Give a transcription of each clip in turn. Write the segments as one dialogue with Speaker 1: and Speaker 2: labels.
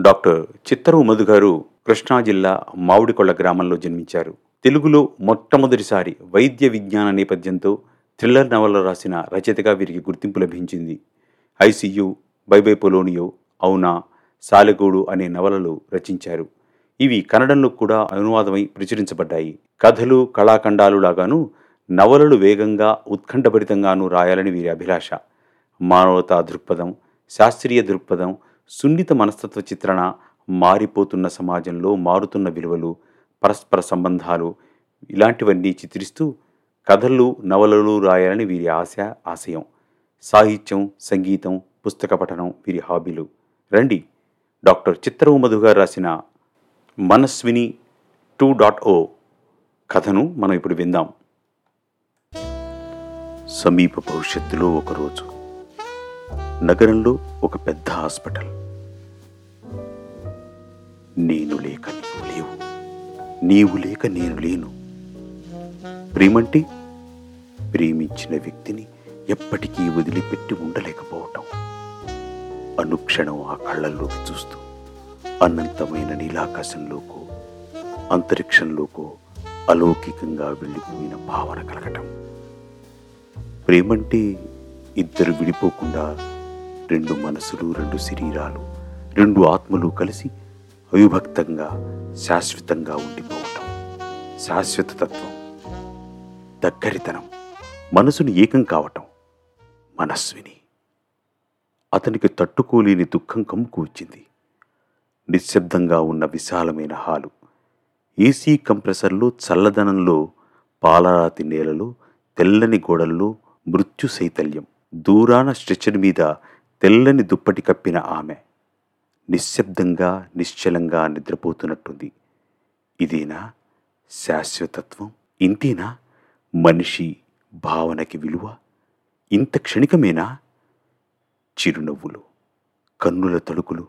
Speaker 1: Doctor చిత్తరు Madhu గారు కృష్ణా జిల్లా మామిడికొండ గ్రామంలో జన్మించారు. తెలుగులో మొట్టమొదటిసారి వైద్య విజ్ఞాన నేపథ్యంతో థ్రిల్లర్ నవల రాసిన రచయితగా వీరికి గుర్తింపు లభించింది. ఐసియు బైబై పొలోనియో అవునా సాలెగూడు అనే నవలలు రచించారు. ఇవి కన్నడంలో కూడా అనువాదమై ప్రచురించబడ్డాయి. కథలు కళాఖండాలు లాగాను నవలలు వేగంగా ఉత్కంఠభరితంగానూ రాయాలని వీరి అభిలాష. మానవతా దృక్పథం శాస్త్రీయ దృక్పథం సున్నిత మనస్తత్వ చిత్రణ మారిపోతున్న సమాజంలో మారుతున్న విలువలు పరస్పర సంబంధాలు ఇలాంటివన్నీ చిత్రిస్తూ కథలు నవలలు రాయాలని వీరి ఆశ ఆశయం. సాహిత్యం సంగీతం పుస్తక పఠనం వీరి హాబీలు. రండి డాక్టర్ చిత్రవు మధు గారు రాసిన మనస్విని టూ డాట్ ఓ కథను మనం ఇప్పుడు విందాం. సమీప భవిష్యత్తులో ఒకరోజు నగరంలో ఒక పెద్ద హాస్పిటల్ నేను లేక నీవు లేవు. నీవు లేక నేను లేను. ప్రేమంటే ప్రేమించిన వ్యక్తిని ఎప్పటికీ వదిలిపెట్టి ఉండలేకపోవటం. అనుక్షణం ఆ కళ్ళల్లోకి చూస్తూ అనంతమైన నీలాకాశంలోకో అంతరిక్షంలోకో అలౌకికంగా వెళ్ళిపోయిన భావన కలగటం. ప్రేమంటే ఇద్దరు విడిపోకుండా రెండు మనసులు రెండు శరీరాలు రెండు ఆత్మలు కలిసి అవిభక్తంగా శాశ్వతంగా ఉండిపోవటం. శాశ్వత తత్వం దగ్గరితనం మనసుని ఏకం కావటం మనస్విని. అతనికి తట్టుకోలేని దుఃఖం కమ్ముకూర్చింది నిశ్శబ్దంగా ఉన్న విశాలమైన హాలు ఏసీ కంప్రెసర్లో చల్లదనంలో పాలరాతి నేలలో తెల్లని గోడల్లో మృత్యు శైతల్యం దూరాన స్ట్రెచర్ మీద తెల్లని దుప్పటి కప్పిన ఆమె. నిశ్శబ్దంగా నిశ్చలంగా నిద్రపోతున్నట్టుంది. ఇదేనా శాశ్వతత్వం? ఇంతేనా మనిషి భావనకి విలువ? ఇంత క్షణికమేనా? చిరునవ్వులు కన్నుల తలుకులు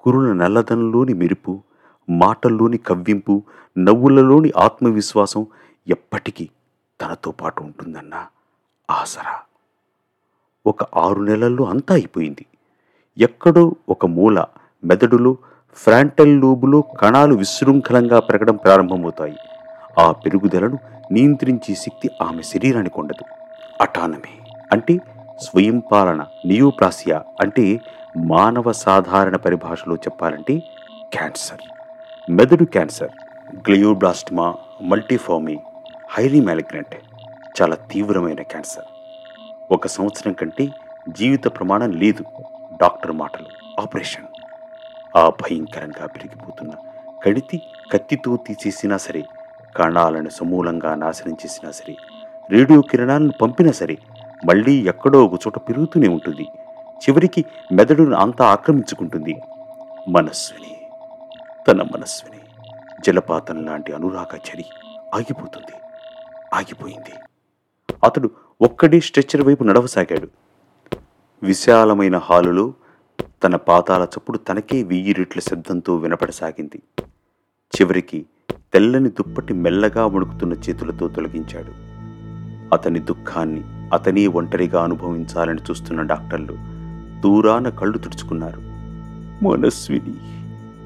Speaker 1: కురుల నల్లదనంలోని మెరుపు మాటల్లోని కవ్వింపు నవ్వులలోని ఆత్మవిశ్వాసం ఎప్పటికీ తనతో పాటు ఉంటుందన్న ఆసరా. ఒక ఆరు నెలల్లో అంతా అయిపోయింది. ఎక్కడో ఒక మూల మెదడులో ఫ్రాంటల్ లూబులో కణాలు విశృంఖలంగా పెరగడం ప్రారంభమవుతాయి. ఆ పెరుగుదలను నియంత్రించే శక్తి ఆమె శరీరానికి ఉండదు అటానమీ అంటే స్వయం పాలన నియోప్లాసియా అంటే మానవ సాధారణ పరిభాషలో చెప్పాలంటే క్యాన్సర్. మెదడు cancer glioblastoma multiforme highly malignant చాలా తీవ్రమైన క్యాన్సర్. ఒక సంవత్సరం కంటే జీవిత ప్రమాణం లేదు. డాక్టర్ మాటలు. ఆపరేషన్. ఆ భయంకరంగా పెరిగిపోతున్న కడితి కత్తితో తీసేసినా సరే కణాలను సమూలంగా నాశనం చేసినా సరే రేడియో కిరణాలను పంపినా సరే మళ్ళీ ఎక్కడో ఒక చోట పెరుగుతూనే ఉంటుంది. చివరికి మెదడును అంతా ఆక్రమించుకుంటుంది. మనస్విని. తన మనస్విని. జలపాతం లాంటి అనురాగ చరి ఆగిపోతుంది. ఆగిపోయింది. అతడు ఒక్కడే స్ట్రెచ్చర్ వైపు నడవసాగాడు. విశాలమైన హాలులో తన పాతాల చప్పుడు తనకే వెయ్యి రెట్ల శబ్దంతో వినపడసాగింది. చివరికి తెల్లని దుప్పటి మెల్లగా వణుకుతున్న చేతులతో తొలగించాడు. అతని దుఃఖాన్ని అతనే ఒంటరిగా అనుభవించాలని చూస్తున్న డాక్టర్లు దూరాన కళ్ళు తుడుచుకున్నారు. మనస్విని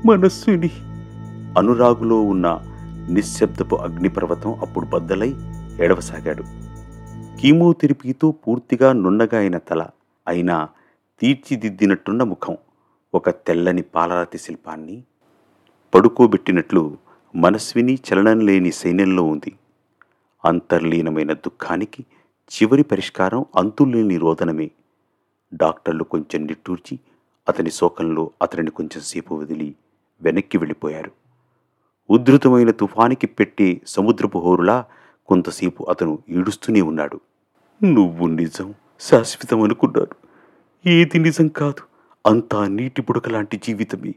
Speaker 1: మనస్విని! అనురాగులో ఉన్న నిశ్శబ్దపు అగ్నిపర్వతం అప్పుడు బద్దలై ఏడవసాగాడు. కీమోథెరపీతో పూర్తిగా నున్నగా అయిన తల అయినా తీర్చిదిద్దినట్టున్న ముఖం ఒక తెల్లని పాలరాతి శిల్పాన్ని పడుకోబెట్టినట్లు మనస్విని చలనం లేని సైన్యంలో ఉంది. అంతర్లీనమైన దుఃఖానికి చివరి పరిష్కారం అంతులేని రోదనమే డాక్టర్లు కొంచెం నిట్టూర్చి అతని శోకంలో అతనిని కొంచెం సేపు వదిలి వెనక్కి వెళ్ళిపోయారు. ఉధృతమైన తుఫానికి పెట్టే సముద్రపు హోరులా కొంతసేపు అతను ఈడుస్తూనే ఉన్నాడు. నువ్వు నిజం శాశ్వతం అనుకున్నాడు ఏది నిజం కాదు. అంతా నీటి బుడక లాంటి జీవితమే.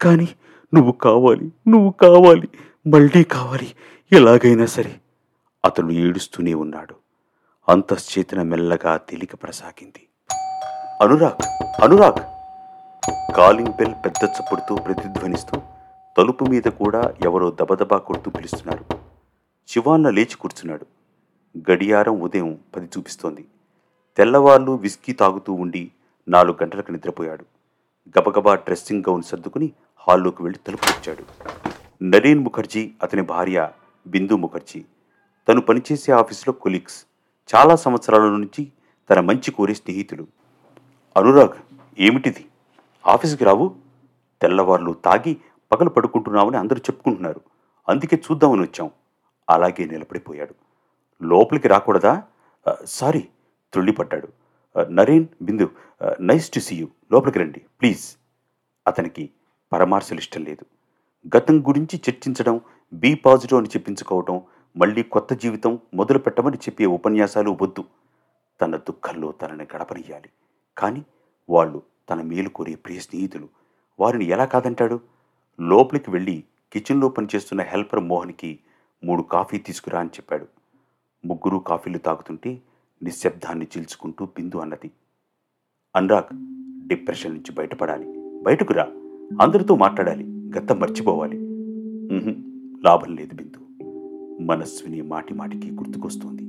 Speaker 1: కానీ నువ్వు కావాలి నువ్వు కావాలి మళ్ళీ కావాలి ఎలాగైనా సరే. అతడు ఏడుస్తూనే ఉన్నాడు. అంతశ్చేతన మెల్లగా తేలికపడసాగింది. అనురాగ్ అనురాగ్! కాలింగ్ బెల్ పెద్ద చప్పుడుతో ప్రతిధ్వనిస్తూ తలుపు మీద కూడా ఎవరో దబదబా కొడుతూ పిలుస్తున్నారు శివాన్న లేచి కూర్చున్నాడు. గడియారం ఉదయం పది చూపిస్తోంది. తెల్లవాళ్ళు విస్కీ తాగుతూ ఉండి నాలుగు గంటలకు నిద్రపోయాడు. గబగబా డ్రెస్సింగ్ గౌన్ సర్దుకుని హాల్లోకి వెళ్ళి తలుపు తెచ్చాడు నరేన్ ముఖర్జీ అతని భార్య బిందు ముఖర్జీ. తను పనిచేసే ఆఫీసులో కొలీగ్స్. చాలా సంవత్సరాల నుంచి తన మంచి కోరే స్నేహితులు. అనురాగ్ ఏమిటిది? ఆఫీస్కి రావు? తెల్లవార్లు తాగి పగలు పడుకుంటున్నామని అందరూ చెప్పుకుంటున్నారు. అందుకే చూద్దామని వచ్చాం. అలాగే నిలబడిపోయాడు. లోపలికి రాకూడదా? Sorry త్రుళ్ళిపడ్డాడు. Naren Bindu nice to see you. లోపలికి రండి ప్లీజ్. అతనికి పరమార్శలు ఇష్టం లేదు. గతం గురించి చర్చించడం బీ పాజిటివ్ అని చెప్పించుకోవటం మళ్ళీ కొత్త జీవితం మొదలు పెట్టమని చెప్పే ఉపన్యాసాలు వద్దు. తన దుఃఖంలో తనని గడపనియ్యాలి. కానీ వాళ్ళు తన మేలు కోరే ప్రియ స్నేహితులు వారిని ఎలా కాదంటాడు? లోపలికి వెళ్ళి కిచెన్లో పనిచేస్తున్న హెల్పర్ మోహన్కి మూడు కాఫీ తీసుకురా అని చెప్పాడు. ముగ్గురు కాఫీలు తాగుతుంటే నిశ్శబ్దాన్ని చీల్చుకుంటూ బిందు అన్నది. అనురాగ్ డిప్రెషన్ నుంచి బయటపడాలి. బయటకు రా. అందరితో మాట్లాడాలి. గతం మర్చిపోవాలి. లాభం లేదు బిందు. మనస్విని మాటి మాటికి గుర్తుకొస్తుంది.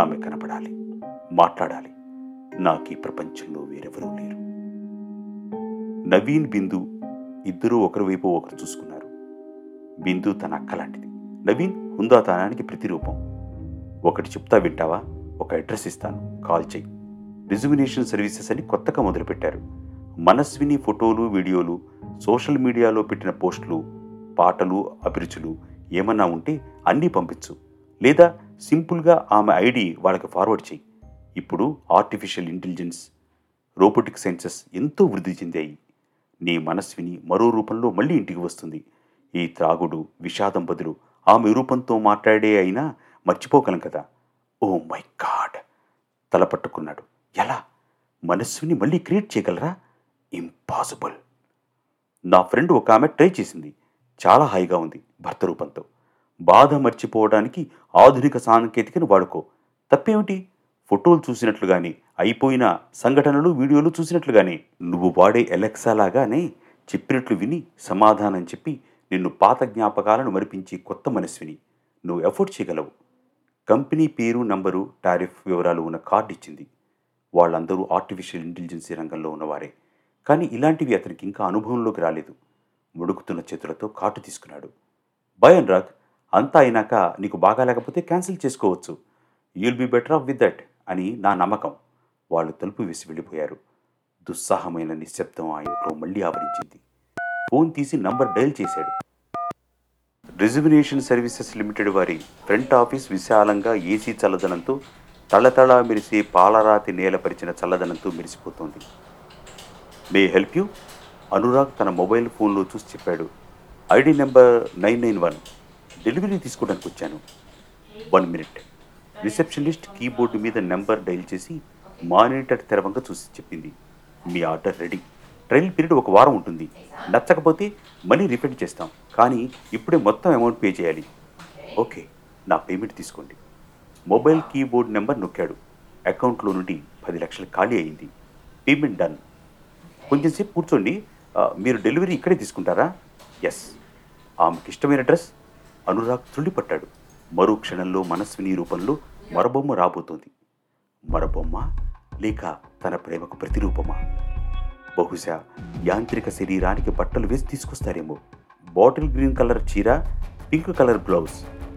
Speaker 1: ఆమె కనపడాలి. మాట్లాడాలి. నాకు ఈ ప్రపంచంలో వేరెవరూ లేరు. నవీన్ బిందు ఇద్దరూ ఒకరి వైపు ఒకరు చూసుకున్నారు. బిందు తన అక్క లాంటిది. నవీన్ హుందాతనానికి ప్రతిరూపం. ఒకటి చెప్తా వింటావా? ఒక అడ్రస్ ఇస్తాను. కాల్ చెయ్యి. రిజుమినేషన్ సర్వీసెస్ అని కొత్తగా మొదలుపెట్టారు. మనస్విని ఫోటోలు వీడియోలు సోషల్ మీడియాలో పెట్టిన పోస్టులు పాటలు అభిరుచులు ఏమన్నా ఉంటే అన్నీ పంపించు. లేదా సింపుల్గా ఆమె ఐడి వాళ్ళకి ఫార్వర్డ్ చెయ్యి. ఇప్పుడు ఆర్టిఫిషియల్ ఇంటెలిజెన్స్ రోబోటిక్ సైన్సెస్ ఎంతో వృద్ధి చెందాయి. నీ మనస్విని మరో రూపంలో మళ్ళీ ఇంటికి వస్తుంది. ఈ త్రాగుడు విషాదం బదులు ఆమె రూపంతో మాట్లాడే అయినా మర్చిపోగలం కదా. Oh my god! తల పట్టుకున్నాడు ఎలా? మనస్సుని మళ్ళీ క్రియేట్ చేయగలరా? ఇంపాసిబుల్. నా ఫ్రెండ్ ఒక ఆమె ట్రై చేసింది. చాలా హాయిగా ఉంది భర్త రూపంతో. బాధ మర్చిపోవడానికి ఆధునిక సాంకేతికను వాడుకో. తప్పేమిటి? ఫోటోలు చూసినట్లుగానే అయిపోయిన సంఘటనలు వీడియోలు చూసినట్లుగానే. నువ్వు వాడే ఎలెక్సా లాగానే చెప్పినట్లు విని సమాధానం చెప్పి నిన్ను పాత జ్ఞాపకాలను మరిపించి కొత్త మనస్విని. నువ్వు ఎఫోర్డ్ చేయగలవు. కంపెనీ పేరు నంబరు టారిఫ్ వివరాలు ఉన్న కార్డు ఇచ్చింది. వాళ్ళందరూ ఆర్టిఫిషియల్ ఇంటెలిజెన్సీ రంగంలో ఉన్నవారే. కానీ ఇలాంటివి అతనికి ఇంకా అనుభవంలోకి రాలేదు. ముడుకుతున్న చేతులతో కార్డు తీసుకున్నాడు. భయం రాక్ అంతా అయినాక నీకు బాగా లేకపోతే క్యాన్సిల్ చేసుకోవచ్చు. You'll be better off with that అని నా నమ్మకం. వాళ్ళు తలుపు వేసి వెళ్ళిపోయారు. దుస్సాహమైన నిశ్శబ్దం ఆ ఇంట్లో మళ్ళీ ఆవరించింది. ఫోన్ తీసి నంబర్ డయల్ చేశాడు. రిజర్వినేషన్ సర్వీసెస్ లిమిటెడ్ వారి ఫ్రంట్ ఆఫీస్ విశాలంగా ఏసీ చల్లదనంతో తళతళ మెరిసే పాలరాతి నేలపరిచిన చల్లదనంతో మెరిసిపోతోంది. May help you? అనురాగ్ తన మొబైల్ ఫోన్లో చూసి చెప్పాడు. ID number nine nine one. Delivery తీసుకోవడానికి వచ్చాను. One minute. రిసెప్షనిస్ట్ కీబోర్డు మీద నెంబర్ డైల్ చేసి మానిటర్ తెరవంగా చూసి చెప్పింది. మీ ఆర్డర్ రెడీ. ట్రయల్ పీరియడ్ ఒక వారం ఉంటుంది. నచ్చకపోతే మనీ రిఫండ్ చేస్తాం. కానీ ఇప్పుడే మొత్తం అమౌంట్ పే చేయాలి. ఓకే నా పేమెంట్ తీసుకోండి. మొబైల్ కీబోర్డ్ నెంబర్ నొక్కాడు. అకౌంట్లో నుండి పది లక్షలు ఖాళీ అయింది. Payment done. కొంచెంసేపు కూర్చోండి. మీరు డెలివరీ ఇక్కడే తీసుకుంటారా? ఎస్ ఆమెకి ఇష్టమైన డ్రెస్. అనురాగ్ తుళ్ళిపట్టాడు మరో క్షణంలో మనస్విని రూపంలో మరబొమ్మ రాబోతోంది. మరబొమ్మ లేక తన ప్రేమకు ప్రతిరూపమా? బహుశా యాంత్రిక శరీరానికి బట్టలు వేసి తీసుకొస్తారేమో. బాటిల్ గ్రీన్ కలర్ చీర పింక్ కలర్ బ్లౌజ్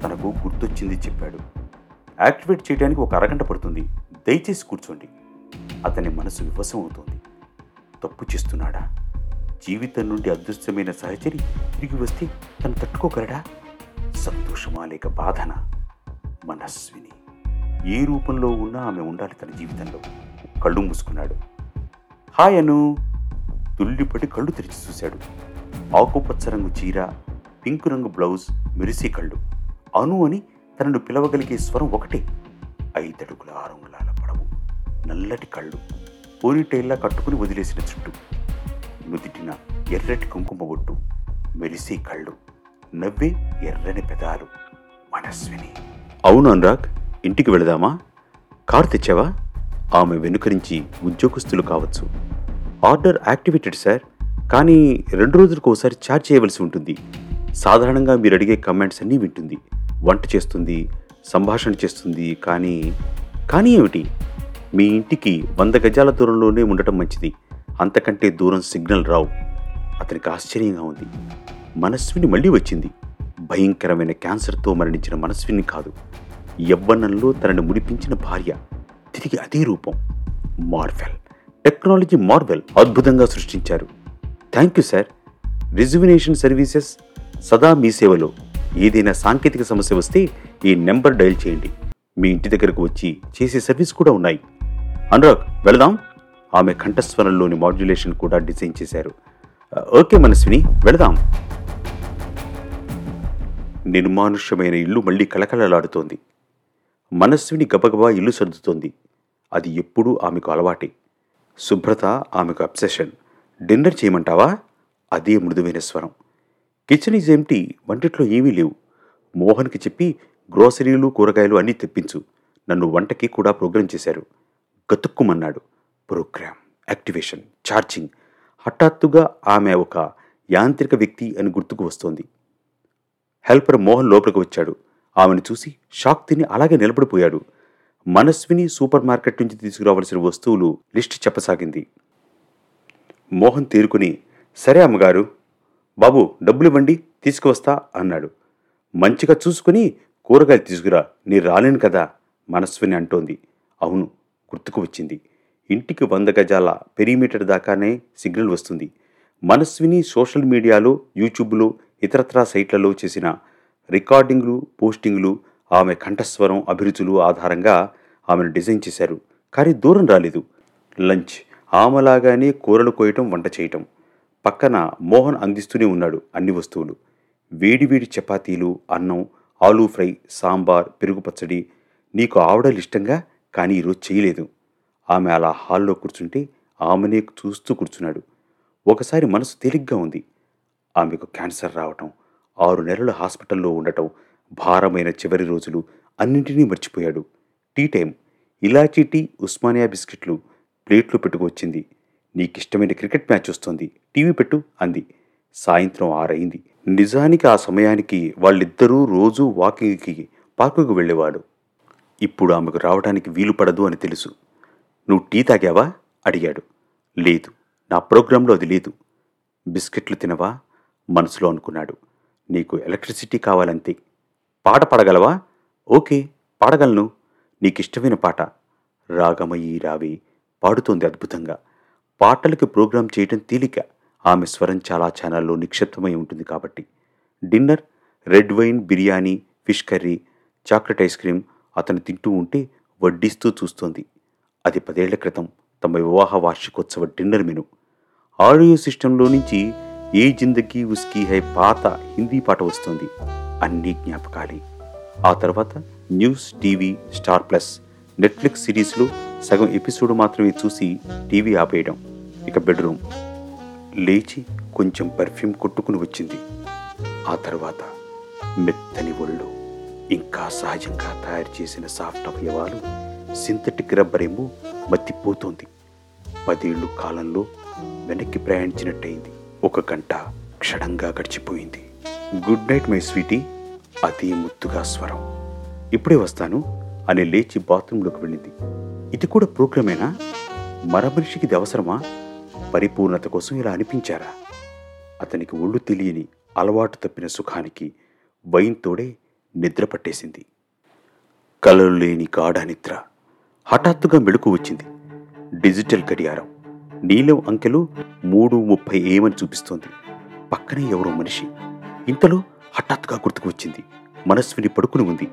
Speaker 1: తనకు గుర్తొచ్చింది చెప్పాడు. యాక్టివేట్ చేయడానికి ఒక అరగంట పడుతుంది. దయచేసి కూర్చోండి. అతని మనసు వివసం అవుతోంది తప్పు చేస్తున్నాడా? జీవితం నుండి అదృశ్యమైన సహచరి తిరిగి వస్తే తను తట్టుకోగలడా? సంతోషమా లేక బాధన? మనస్విని. ఏ రూపంలో ఉన్నా ఆమె ఉండాలి తన జీవితంలో. కళ్ళు మూసుకున్నాడు. హాయ్ అను తుల్లిపడి కళ్ళు తెరిచి చూశాడు. ఆకుపచ్చ రంగు చీర పింక్ రంగు బ్లౌజ్ మెరిసే కళ్ళు. అను అని తనను పిలవగలిగే స్వరం ఒకటే. ఐదడుగుల ఆరంగుళాల పడవు నల్లటి కళ్ళు పోనీటైల్లా కట్టుకుని వదిలేసిన చుట్టూ. నుదిటిన ఎర్రటి కుంకుమ ఒట్టు మెరిసే కళ్ళు నవ్వే ఎర్రని పెదాలు మనస్విని. అవును అనురాగ్ ఇంటికి వెళదామా? కార్ తెచ్చావా? ఆమె వెనుక నుంచి ఉద్యోగస్తులు కావచ్చు. Order activated sir. కానీ రెండు రోజులకు ఒకసారి ఛార్జ్ చేయవలసి ఉంటుంది. సాధారణంగా మీరు అడిగే కమెంట్స్ అన్నీ వింటుంది. వంట చేస్తుంది సంభాషణ చేస్తుంది కానీ కానీ ఏమిటి? మీ ఇంటికి వంద గజాల దూరంలోనే ఉండటం మంచిది. అంతకంటే దూరం సిగ్నల్ రావు. అతనికి ఆశ్చర్యంగా ఉంది. మనస్విని మళ్ళీ వచ్చింది. భయంకరమైన క్యాన్సర్తో మరణించిన మనస్విని కాదు. యవ్వనంలో తనని ముడిపించిన భార్య. తిరిగి అదే రూపం మార్వెల్. టెక్నాలజీ మార్వెల్ అద్భుతంగా సృష్టించారు. Thank you sir. Rejuvenation services సదా మీ సేవలో. ఏదైనా సాంకేతిక సమస్య వస్తే ఈ నెంబర్ డయల్ చేయండి. మీ ఇంటి దగ్గరకు వచ్చి చేసే సర్వీస్ కూడా ఉన్నాయి. అనురాగ్ వెళదాం. ఆమె కంఠస్వరంలోని మాడ్యులేషన్ కూడా డిజైన్ చేశారు. ఓకే మనస్విని వెళదాం. నిర్మానుష్యమైన ఇల్లు మళ్ళీ కళకళలాడుతోంది. మనస్విని గబగబా ఇల్లు సర్దుతోంది. అది ఎప్పుడూ ఆమెకు అలవాటే. శుభ్రత ఆమెకు అబ్సెషన్. డిన్నర్ చేయమంటావా? అదే మృదువైన స్వరం. కిచెన్ ఈజ్ ఎంటీ వంటిట్లో ఏమీ లేవు. మోహన్కి చెప్పి గ్రోసరీలు కూరగాయలు అన్నీ తెప్పించు. నన్ను వంటకి కూడా ప్రోగ్రాం చేశారు. గతుక్కుమన్నాడు. Program activation charging. హఠాత్తుగా ఆమె ఒక యాంత్రిక వ్యక్తి అని గుర్తుకు వస్తోంది. హెల్పర్ మోహన్ లోపలికి వచ్చాడు. ఆమెను చూసి షాక్ తిని అలాగే నిలబడిపోయాడు. మనస్విని సూపర్ మార్కెట్ నుంచి తీసుకురావాల్సిన వస్తువులు లిస్ట్ చెప్పసాగింది. మోహన్ తేరుకుని సరే అమ్మగారు బాబు డబ్బులు ఇవ్వండి తీసుకువస్తా అన్నాడు. మంచిగా చూసుకుని కూరగాయలు తీసుకురా నీ రాలేను కదా మనస్విని అంటోంది. అవును గుర్తుకు వచ్చింది. ఇంటికి వంద గజాల పెరిమీటర్ దాకానే సిగ్నల్ వస్తుంది. మనస్విని సోషల్ మీడియాలో యూట్యూబ్లో ఇతరత్రా సైట్లలో చేసిన రికార్డింగ్లు పోస్టింగ్లు ఆమె కంఠస్వరం అభిరుచులు ఆధారంగా ఆమెను డిజైన్ చేశారు. కానీ దూరం రాలేదు. లంచ్. ఆమెలాగానే కూరలు కోయటం వంట చేయటం. పక్కన మోహన్ అందిస్తూనే ఉన్నాడు అన్ని వస్తువులు. వేడివేడి చపాతీలు అన్నం ఆలూ ఫ్రై సాంబార్ పెరుగు పచ్చడి. నీకు ఆవడలు ఇష్టంగా కానీ ఈరోజు చేయలేదు. ఆమె అలా హాల్లో కూర్చుంటే ఆమెనే చూస్తూ కూర్చున్నాడు. ఒకసారి మనసు తేలిగ్గా ఉంది. ఆమెకు క్యాన్సర్ రావటం ఆరు నెలలు హాస్పిటల్లో ఉండటం భారమైన చివరి రోజులు అన్నింటినీ మర్చిపోయాడు. టీ టైం ఇలాచీ టీ ఉస్మానియా బిస్కెట్లు ప్లేట్లు పెట్టుకొచ్చింది నీకిష్టమైన క్రికెట్ మ్యాచ్ వస్తుంది. టీవీ పెట్టు అంది. సాయంత్రం ఆరైంది నిజానికి ఆ సమయానికి వాళ్ళిద్దరూ రోజూ వాకింగ్కి పార్కుకు వెళ్ళేవాడు. ఇప్పుడు ఆమెకు రావడానికి వీలు పడదు అని తెలుసు. నువ్వు టీ తాగావా? అడిగాడు. లేదు. నా ప్రోగ్రాంలో అది లేదు. బిస్కెట్లు తినవా? మనసులో అనుకున్నాడు. నీకు ఎలక్ట్రిసిటీ కావాలంతే. పాట పాడగలవా? ఓకే పాడగలను. నీకిష్టమైన పాట. రాగమయీ రావి పాడుతోంది అద్భుతంగా. పాటలకి ప్రోగ్రాం చేయటం తేలిక. ఆమె స్వరం చాలా ఛానల్లో నిక్షిప్తమై ఉంటుంది కాబట్టి. Dinner red wine biryani fish curry chocolate ice cream అతను తింటూ ఉంటే వడ్డిస్తూ చూస్తోంది. అది పదేళ్ళ క్రితం తమ వివాహ వార్షికోత్సవ డిన్నర్ మెను. ఆడియో సిస్టంలో నుంచి ఏ జిందగీ ఉస్కీ హై పాత హిందీ పాట వస్తుంది. అన్ని జ్ఞాపకాలే. ఆ తర్వాత news TV Star Plus Netflix సిరీస్లో సగం ఎపిసోడ్ మాత్రమే చూసి టీవీ ఆపేయడం. ఇక బెడ్రూమ్. లేచి కొంచెం పర్ఫ్యూమ్ కొట్టుకుని వచ్చింది. ఆ తర్వాత మెత్తని ఒళ్ళు ఇంకా సహజంగా తయారు చేసిన సాఫ్ట్ అవయవాలు సింథటిక్ రబ్బర్ ఏమో మత్తిపోతోంది. పదేళ్ళు కాలంలో వెనక్కి ప్రయాణించినట్టయింది. ఒక గంట క్షణంగా గడిచిపోయింది. గుడ్ నైట్ మై స్వీటీ అతి ముత్తుగా స్వరం. ఇప్పుడే వస్తాను. అని లేచి బాత్రూంలోకి వెళ్ళింది. ఇది కూడా ప్రోగ్రామేనా మర మనిషికి ఇది అవసరమా? పరిపూర్ణత కోసం ఇలా అనిపించారా? అతనికి ఒళ్ళు తెలియని అలవాటు తప్పిన సుఖానికి భయంతోడే తోడే నిద్ర పట్టేసింది. కలలు లేని గాఢ నిద్ర. హఠాత్తుగా మెళుకు వచ్చింది. డిజిటల్ గడియారం. నీలం అంకెలు మూడు ముప్పై ఏమని చూపిస్తోంది. పక్కనే ఎవరో మనిషి. ఇంతలో హఠాత్తుగా గుర్తుకు వచ్చింది. మనస్విని పడుకుని ఉంది.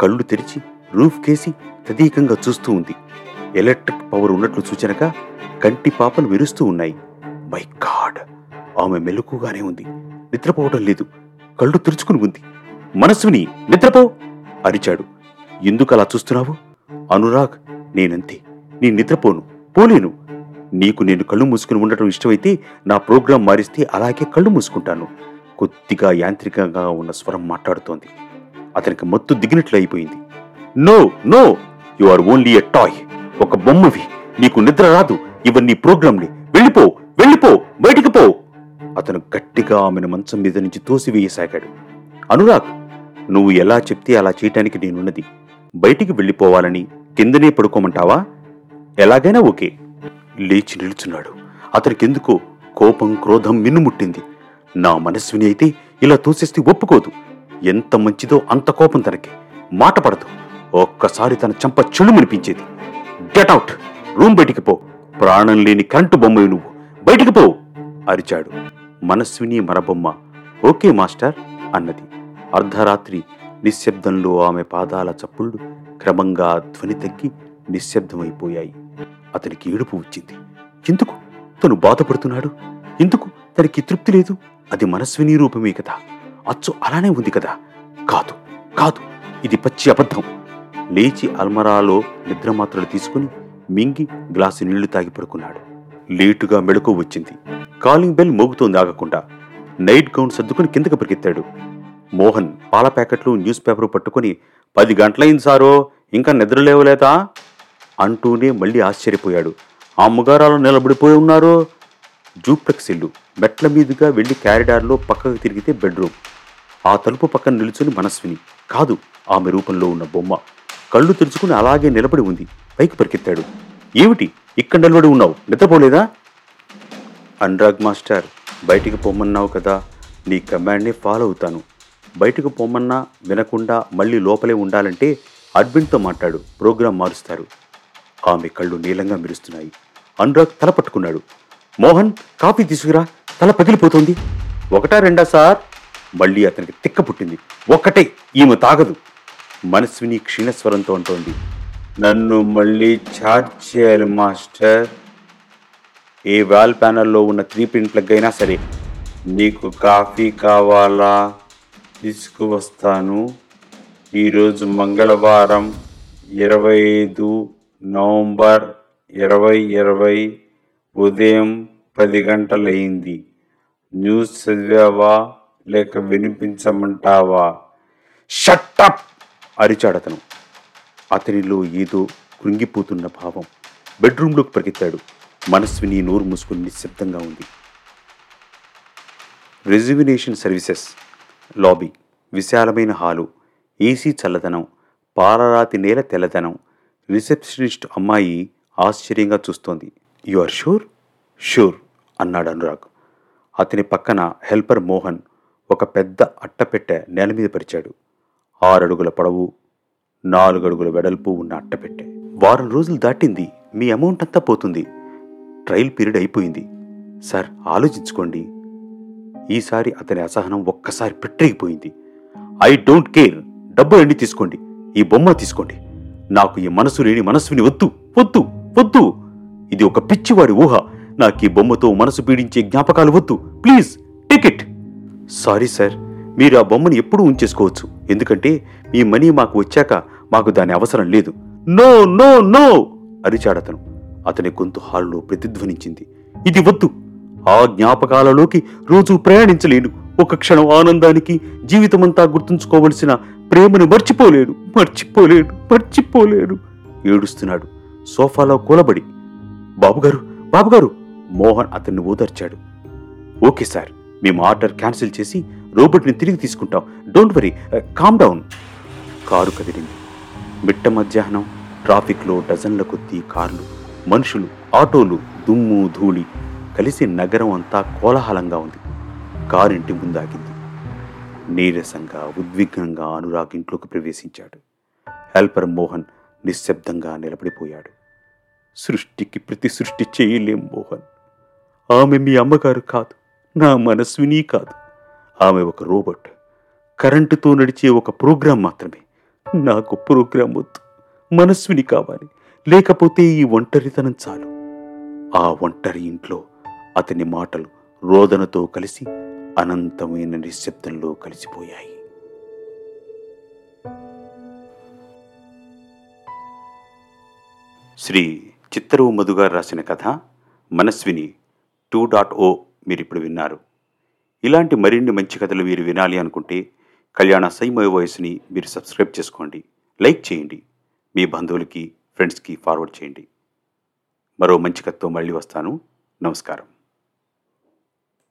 Speaker 1: కళ్ళు తెరిచి రూఫ్ కేసి తదీకంగా చూస్తూ ఉంది. ఎలక్ట్రిక్ పవర్ ఉన్నట్లు సూచనగా కంటి పాపలు మెరుస్తూ ఉన్నాయి. My god! ఆమె మెలకుగానే ఉంది. నిద్రపోవడం లేదు. కళ్ళు తెరుచుకుని ఉంది. మనస్విని నిద్రపో! అరిచాడు. ఎందుకు అలా చూస్తున్నావు? అనురాగ్ నేనంతే. నీ నిద్రపోను. పోలేను. నీకు నేను కళ్ళు మూసుకుని ఉండటం ఇష్టమైతే నా ప్రోగ్రాం మారిస్తే అలాగే కళ్ళు మూసుకుంటాను. కొద్దిగా యాంత్రికంగా ఉన్న స్వరం మాట్లాడుతోంది. అతనికి మత్తు దిగినట్లు అయిపోయింది. No no you are only a toy. ఒక బొమ్మవి. నీకు నిద్ర రాదు. ఇవన్నీ ప్రోగ్రాంలే. వెళ్ళిపో వెళ్ళిపో బయటికి పో. అతను గట్టిగా ఆమెను మంచం మీద నుంచి తోసివేయసాగాడు. అనురాగ్ నువ్వు ఎలా చెప్తే అలా చేయటానికి నేనున్నది. బయటికి వెళ్ళిపోవాలని కిందనే పడుకోమంటావా? ఎలాగైనా ఓకే. లేచి నిలుచున్నాడు. అతనికెందుకో కోపం క్రోధం మిన్నుముట్టింది. నా మనస్విని అయితే ఇలా తోసేస్తే ఒప్పుకోదు. ఎంత మంచిదో అంత కోపం తనకి. మాట పడదు. ఒక్కసారి తన చంప చెడుమనిపించేది గెట్ అవుట్ రూమ్ బయటికి పో. ప్రాణం లేని కరెంటు బొమ్మవి నువ్వు. బయటికి పో. అరిచాడు. మనస్విని మరబొమ్మ. ఓకే మాస్టర్ అన్నది. అర్ధరాత్రి నిశ్శబ్దంలో ఆమె పాదాల చప్పుళ్ళు క్రమంగా ధ్వని తగ్గి నిశ్శబ్దమైపోయాయి. అతనికి ఏడుపు వచ్చింది. ఎందుకు? తను బాధపడుతున్నాడు? ఎందుకు? తనకి తృప్తి లేదు. అది మనస్విని రూపమే కదా. అచ్చు అలానే ఉంది కదా. కాదు కాదు ఇది పచ్చి అబద్ధం. లేచి అల్మరాలో నిద్రమాత్రలు తీసుకుని మింగి గ్లాసు నీళ్ళు తాగి పడుకున్నాడు. లేటుగా మెళుకు వచ్చింది. కాలింగ్ బెల్ మోగుతోంది ఆగకుండా. నైట్ గౌన్ సర్దుకుని కిందకు పరిగెత్తాడు. మోహన్ పాల ప్యాకెట్లు న్యూస్ పేపర్ పట్టుకుని పది గంటలైంది సారో ఇంకా నిద్ర లేవలేదా? అంటూనే మళ్ళీ ఆశ్చర్యపోయాడు. ఆ అమ్మగారాలు నిలబడిపోయి ఉన్నారు జూప్లెక్స్ ఇల్లు. మెట్ల మీదుగా వెళ్ళి క్యారిడార్లో పక్కకు తిరిగితే బెడ్రూమ్. ఆ తలుపు పక్కన నిలుచుని మనస్విని. కాదు ఆమె రూపంలో ఉన్న బొమ్మ. కళ్ళు తెరుచుకుని అలాగే నిలబడి ఉంది. పైకి పరిగెత్తాడు. ఏమిటి? ఇక్కడ నిలబడి ఉన్నావు. నిద్రపోలేదా? అనురాగ్ మాస్టర్ బయటికి పొమ్మన్నావు కదా. నీ కమాండ్ని ఫాలో అవుతాను. బయటకు పొమ్మన్నా వినకుండా మళ్ళీ లోపలే ఉండాలంటే అడ్మిన్తో మాట్లాడు. ప్రోగ్రాం మారుస్తారు. ఆమె కళ్ళు నీలంగా మెరుస్తున్నాయి. అనురాగ్ తల పట్టుకున్నాడు. మోహన్ కాఫీ తీసుకురా. తల పగిలిపోతుంది. ఒకటా రెండా సార్? మళ్ళీ అతనికి తిక్క పుట్టింది. ఒక్కటే ఈమె తాగదు. మనస్విని క్షీణస్వరంతో అంటోంది. నన్ను మళ్ళీ ఛార్జ్ చేయాలి మాస్టర్. ఏ వాల్ ప్యానల్లో ఉన్న త్రీ పిన్ ప్లగ్ అయినా సరే నీకు కాఫీ కావాలా? తీసుకువస్తాను. ఈరోజు మంగళవారం ఇరవై ఐదు నవంబర్ ఇరవై ఇరవై ఉదయం పది గంటలయింది న్యూస్ చదివావా? లేక వినిపించమంటావా? షట్టప్ అరిచాడతను అతనిలో ఏదో కృంగిపోతున్న భావం బెడ్రూమ్లోకి పరిగెత్తాడు. మనస్విని నోరు మూసుకుని నిశ్శబ్దంగా ఉంది. రెజ్యువినేషన్ సర్వీసెస్ లాబీ విశాలమైన హాలు ఏసీ చల్లదనం పాలరాతి నేల తెల్లదనం రిసెప్షనిస్ట్ అమ్మాయి ఆశ్చర్యంగా చూస్తోంది. You are sure? షూర్ అన్నాడు అనురాగ్. అతని పక్కన హెల్పర్ మోహన్ ఒక పెద్ద అట్టపెట్టె నేల మీద పరిచాడు. ఆరడుగుల పొడవు నాలుగడుగుల వెడల్పు ఉన్న అట్టపెట్టె. వారం రోజులు దాటింది మీ అమౌంట్ అంతా పోతుంది. ట్రయల్ పీరియడ్ అయిపోయింది. సార్ ఆలోచించుకోండి. ఈసారి అతని అసహనం ఒక్కసారి పెట్టిపోయింది ఐ డోంట్ కేర్. డబ్బు ఎండి తీసుకోండి. ఈ బొమ్మ తీసుకోండి. నాకు ఈ మనసు లేని మనసుని వద్దు వద్దు వద్దు. ఇది ఒక పిచ్చివాడి ఊహ. నాకు ఈ బొమ్మతో మనసు పీడించే జ్ఞాపకాలు వద్దు. Please take it. Sorry sir మీరు ఆ బొమ్మను ఎప్పుడూ ఉంచేసుకోవచ్చు. ఎందుకంటే మీ మనీ మాకు వచ్చాక మాకు దాని అవసరం లేదు. నో నో నో అరిచాడతను అతని. గొంతు హాల్లో ప్రతిధ్వనించింది. ఇది వద్దు. ఆ జ్ఞాపకాలలోకి రోజు ప్రయాణించలేను. ఒక క్షణం ఆనందానికి జీవితమంతా గుర్తుంచుకోవలసిన ప్రేమను మర్చిపోలేడు మర్చిపోలేడు మర్చిపోలేడు ఏడుస్తున్నాడు. సోఫాలో కూలబడి బాబుగారు బాబుగారు! మోహన్ అతన్ని ఓదార్చాడు ఓకే సార్ మేము ఆర్డర్ క్యాన్సిల్ చేసి రోబోట్ని తిరిగి తీసుకుంటాం. Don't worry calm down. Car కదిలింది. మిట్ట మధ్యాహ్నం ట్రాఫిక్లో డజన్ల కొద్దీ కార్లు మనుషులు ఆటోలు దుమ్ము ధూళి కలిసి నగరం అంతా కోలాహలంగా ఉంది. కారింటి ముందాగింది. నీరసంగా ఉద్విగ్నంగా అనురాగ్ ఇంట్లోకి ప్రవేశించాడు. హెల్పర్ మోహన్ నిశ్శబ్దంగా నిలబడిపోయాడు. సృష్టికి ప్రతి సృష్టి చేయలేం మోహన్. ఆమె మీ అమ్మగారు కాదు నా మనస్విని కాదు. ఆమె ఒక రోబోట్. కరెంటుతో నడిచే ఒక ప్రోగ్రాం మాత్రమే. నాకు ప్రోగ్రాం వద్దు మనస్విని కావాలి. లేకపోతే ఈ ఒంటరితనం చాలు. ఆ ఒంటరి ఇంట్లో అతని మాటలు రోదనతో కలిసి అనంతమైన నిశ్శబ్దంలో కలిసిపోయాయి. శ్రీ చిత్తరువు మధుగారు రాసిన కథ మనస్విని టూ డాట్ ఓ మీరు ఇప్పుడు విన్నారు. ఇలాంటి మరిన్ని మంచి కథలు మీరు వినాలి అనుకుంటే కళ్యాణ సైమయ వాయిస్ని మీరు సబ్స్క్రైబ్ చేసుకోండి లైక్ చేయండి మీ బంధువులకి ఫ్రెండ్స్కి ఫార్వర్డ్ చేయండి. మరో మంచి కథతో మళ్ళీ వస్తాను. నమస్కారం.